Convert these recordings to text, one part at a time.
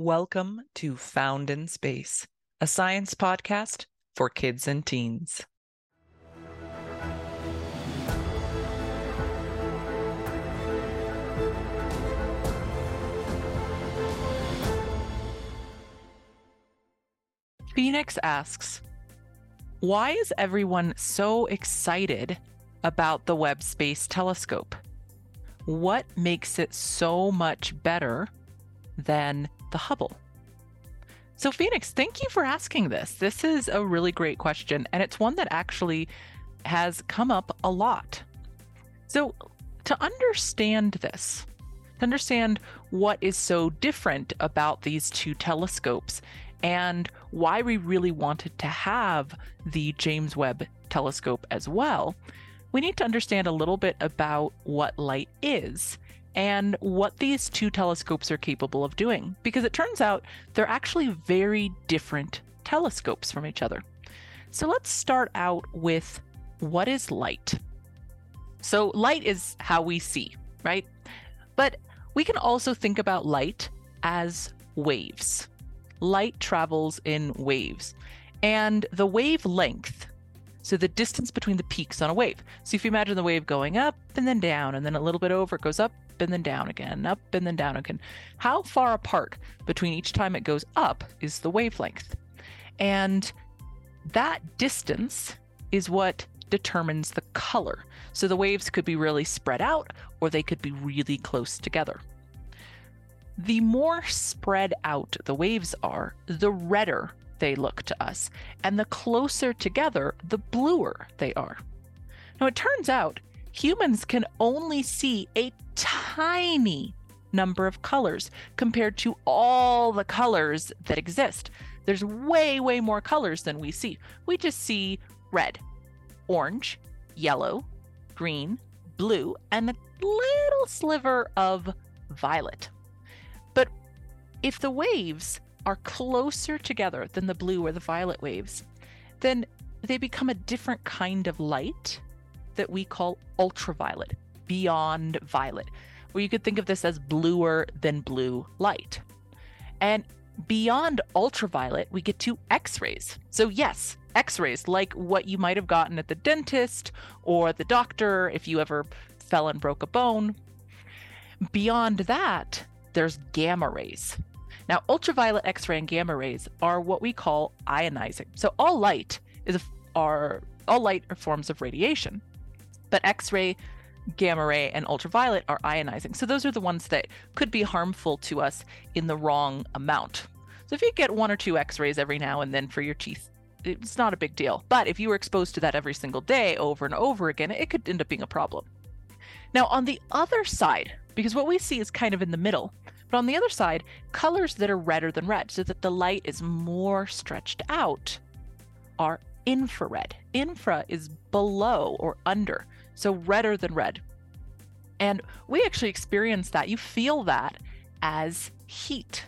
Welcome to Found in Space, a science podcast for kids and teens. Phoenix asks, Why is everyone so excited about the Webb Space Telescope? What makes it so much better than the Hubble? So, Phoenix, thank you for asking this. This is a really great question, and it's one that actually has come up a lot. So, to understand this, to understand what is so different about these two telescopes and why we really wanted to have the James Webb telescope as well, we need to understand a little bit about what light is and what these two telescopes are capable of doing, because it turns out they're actually very different telescopes from each other. So let's start out with what is light? So, light is how we see, right? But we can also think about light as waves. Light travels in waves, and the wavelength so the distance between the peaks on a wave. So if you imagine the wave going up and then down, and then a little bit over, it goes up and then down again, up and then down again. How far apart between each time it goes up is the wavelength. And that distance is what determines the color. So the waves could be really spread out or they could be really close together. The more spread out the waves are, the redder they look to us, and the closer together, the bluer they are. Now, it turns out humans can only see a tiny number of colors compared to all the colors that exist. There's way, way more colors than we see. We just see red, orange, yellow, green, blue, and a little sliver of violet. But if the waves are closer together than the blue or the violet waves, then they become a different kind of light that we call ultraviolet, beyond violet, where you could think of this as bluer than blue light. And beyond ultraviolet, we get to X rays. So, yes, X rays, like what you might have gotten at the dentist or the doctor if you ever fell and broke a bone. Beyond that, there's gamma rays. Now, ultraviolet X-ray and gamma rays are what we call ionizing. So all light is a, are all light are forms of radiation, but X-ray, gamma ray, and ultraviolet are ionizing. So those are the ones that could be harmful to us in the wrong amount. So if you get one or two X-rays every now and then for your teeth, it's not a big deal. But if you were exposed to that every single day over and over again, it could end up being a problem. Now, on the other side, because what we see is kind of in the middle, but on the other side, colors that are redder than red, so that the light is more stretched out, are infrared. Infra is below or under, so redder than red. And we actually experience that. You feel that as heat.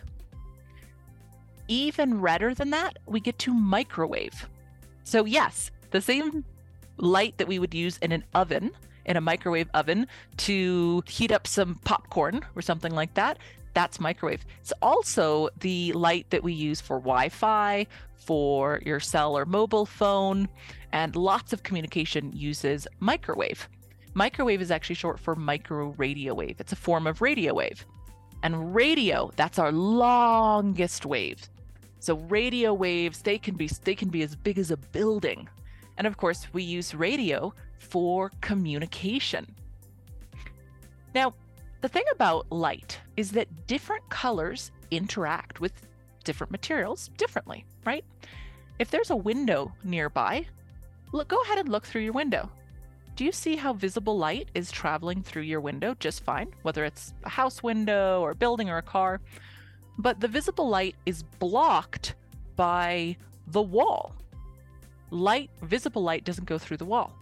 Even redder than that, we get to microwave. So, yes, the same light that we would use in an oven, in a microwave oven, to heat up some popcorn or something like that, that's microwave. It's also the light that we use for Wi Fi, for your cell or mobile phone, and lots of communication uses microwave. Microwave is actually short for micro radio wave. It's a form of radio wave. And radio, that's our longest wave. So radio waves, they can be they can be as big as a building. And of course, we use radio for communication. Now, the thing about light is that different colors interact with different materials differently, right? If there's a window nearby, look go ahead and look through your window. Do you see how visible light is traveling through your window just fine, whether it's a house window or a building or a car? But the visible light is blocked by the wall. Light, visible light doesn't go through the wall.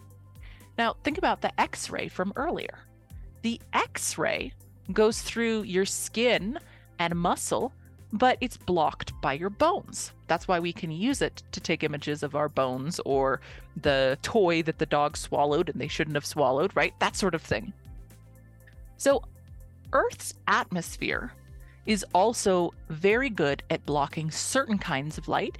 Now, think about the X ray from earlier. The X ray goes through your skin and muscle, but it's blocked by your bones. That's why we can use it to take images of our bones or the toy that the dog swallowed and they shouldn't have swallowed, right? That sort of thing. So, Earth's atmosphere is also very good at blocking certain kinds of light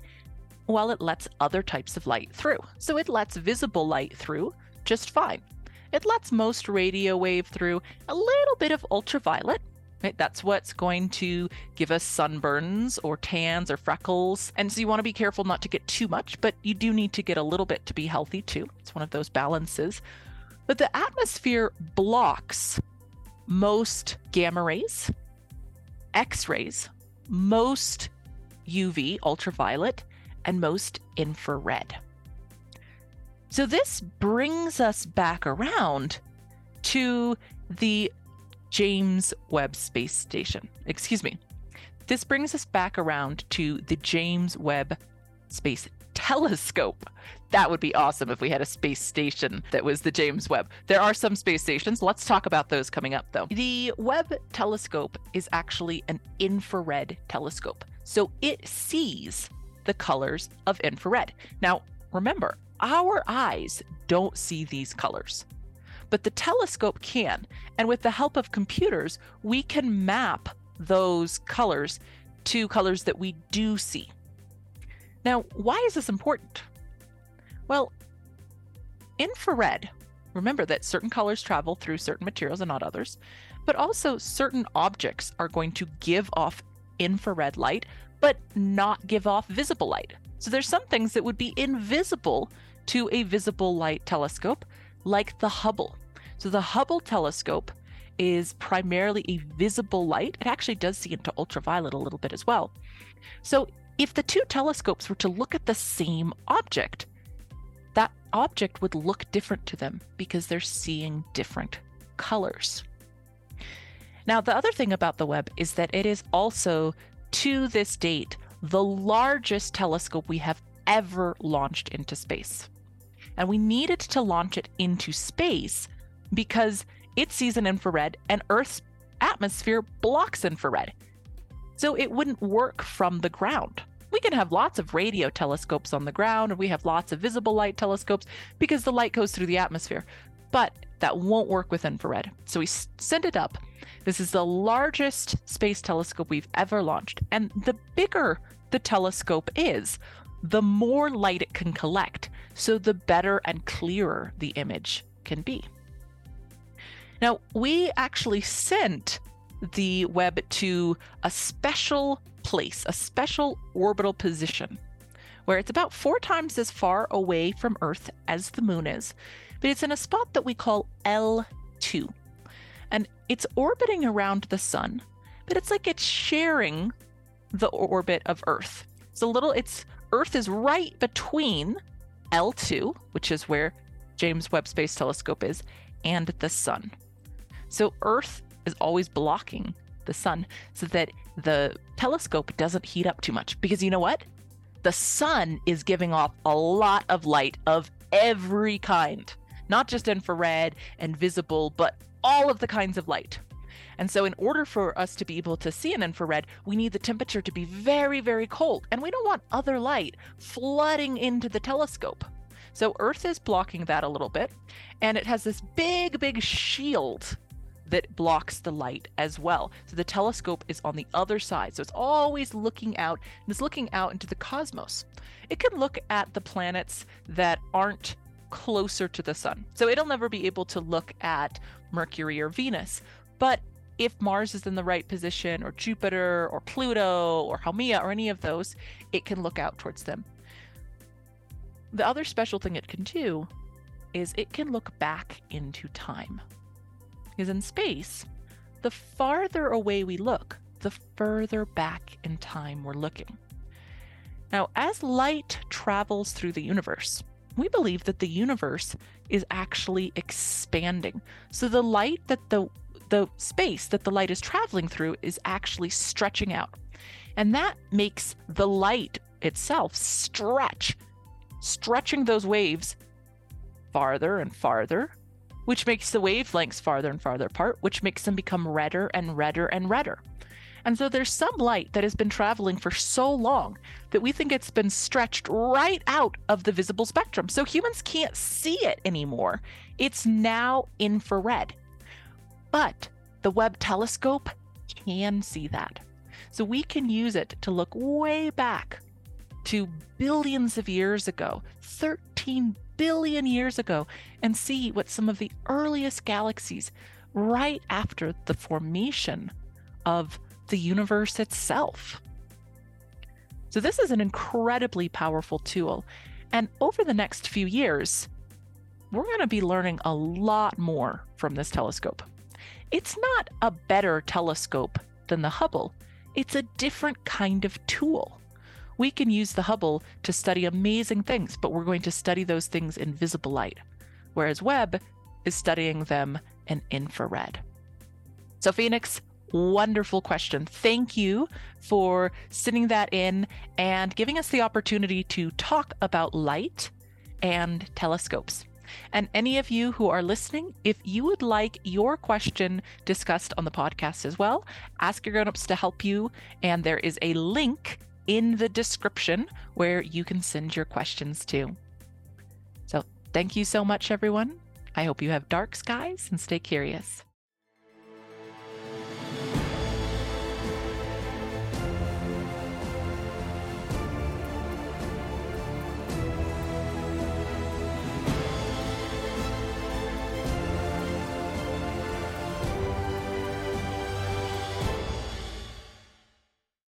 while it lets other types of light through. So it lets visible light through just fine. It lets most radio wave through, a little bit of ultraviolet. Right? That's what's going to give us sunburns or tans or freckles. And so you want to be careful not to get too much, but you do need to get a little bit to be healthy too. It's one of those balances. But the atmosphere blocks most gamma rays, X rays, most UV, ultraviolet, and most infrared. So this brings us back around to the James Webb Space Station. Excuse me. This brings us back around to the James Webb Space Telescope. That would be awesome if we had a space station that was the James Webb. There are some space stations. Let's talk about those coming up, though. The Webb telescope is actually an infrared telescope. So it sees the colors of infrared. Now, remember, our eyes don't see these colors, but the telescope can. And with the help of computers, we can map those colors to colors that we do see. Now, why is this important? Well, infrared, remember that certain colors travel through certain materials and not others, but also certain objects are going to give off infrared light, but not give off visible light. So there's some things that would be invisible to a visible light telescope, like the Hubble. So the Hubble telescope is primarily a visible light. It actually does see into ultraviolet a little bit as well. So if the two telescopes were to look at the same object, that object would look different to them because they're seeing different colors. Now, the other thing about the Webb is that it is also, to this date, the largest telescope we have ever launched into space and we needed to launch it into space because it sees an infrared and Earth's atmosphere blocks infrared. So it wouldn't work from the ground. We can have lots of radio telescopes on the ground, and we have lots of visible light telescopes because the light goes through the atmosphere. But that won't work with infrared. So we send it up. This is the largest space telescope we've ever launched. And the bigger the telescope is, the more light it can collect, so the better and clearer the image can be. Now, we actually sent the Webb to a special place, a special orbital position, where it's about four times as far away from Earth as the moon is, but it's in a spot that we call L2. And it's orbiting around the sun, but it's like it's sharing the orbit of Earth. It's a little, it's Earth is right between L2, which is where James Webb Space Telescope is, and the sun. So Earth is always blocking the sun so that the telescope doesn't heat up too much. Because you know what? The sun is giving off a lot of light of every kind, not just infrared and visible, but all of the kinds of light. And so, in order for us to be able to see an infrared, we need the temperature to be very, very cold. And we don't want other light flooding into the telescope. So, Earth is blocking that a little bit. And it has this big, big shield that blocks the light as well. So the telescope is on the other side. So it's always looking out and it's looking out into the cosmos. It can look at the planets that aren't closer to the sun. So it'll never be able to look at Mercury or Venus, but if Mars is in the right position, or Jupiter, or Pluto, or Haumea, or any of those, it can look out towards them. The other special thing it can do is it can look back into time. Because in space, the farther away we look, the further back in time we're looking. Now, as light travels through the universe, we believe that the universe is actually expanding. So the light that the the space that the light is traveling through is actually stretching out. And that makes the light itself stretch, stretching those waves farther and farther, which makes the wavelengths farther and farther apart, which makes them become redder and redder and redder. And so there's some light that has been traveling for so long that we think it's been stretched right out of the visible spectrum. So humans can't see it anymore. It's now infrared. But the Webb telescope can see that. So we can use it to look way back to billions of years ago, 13 billion years ago, and see what some of the earliest galaxies right after the formation of the universe itself. So, this is an incredibly powerful tool. And over the next few years, we're going to be learning a lot more from this telescope. It's not a better telescope than the Hubble, it's a different kind of tool. We can use the Hubble to study amazing things, but we're going to study those things in visible light, whereas Webb is studying them in infrared. So, Phoenix, wonderful question. Thank you for sending that in and giving us the opportunity to talk about light and telescopes. And any of you who are listening, if you would like your question discussed on the podcast as well, ask your grown-ups to help you. And there is a link in the description where you can send your questions to. So thank you so much, everyone. I hope you have dark skies and stay curious.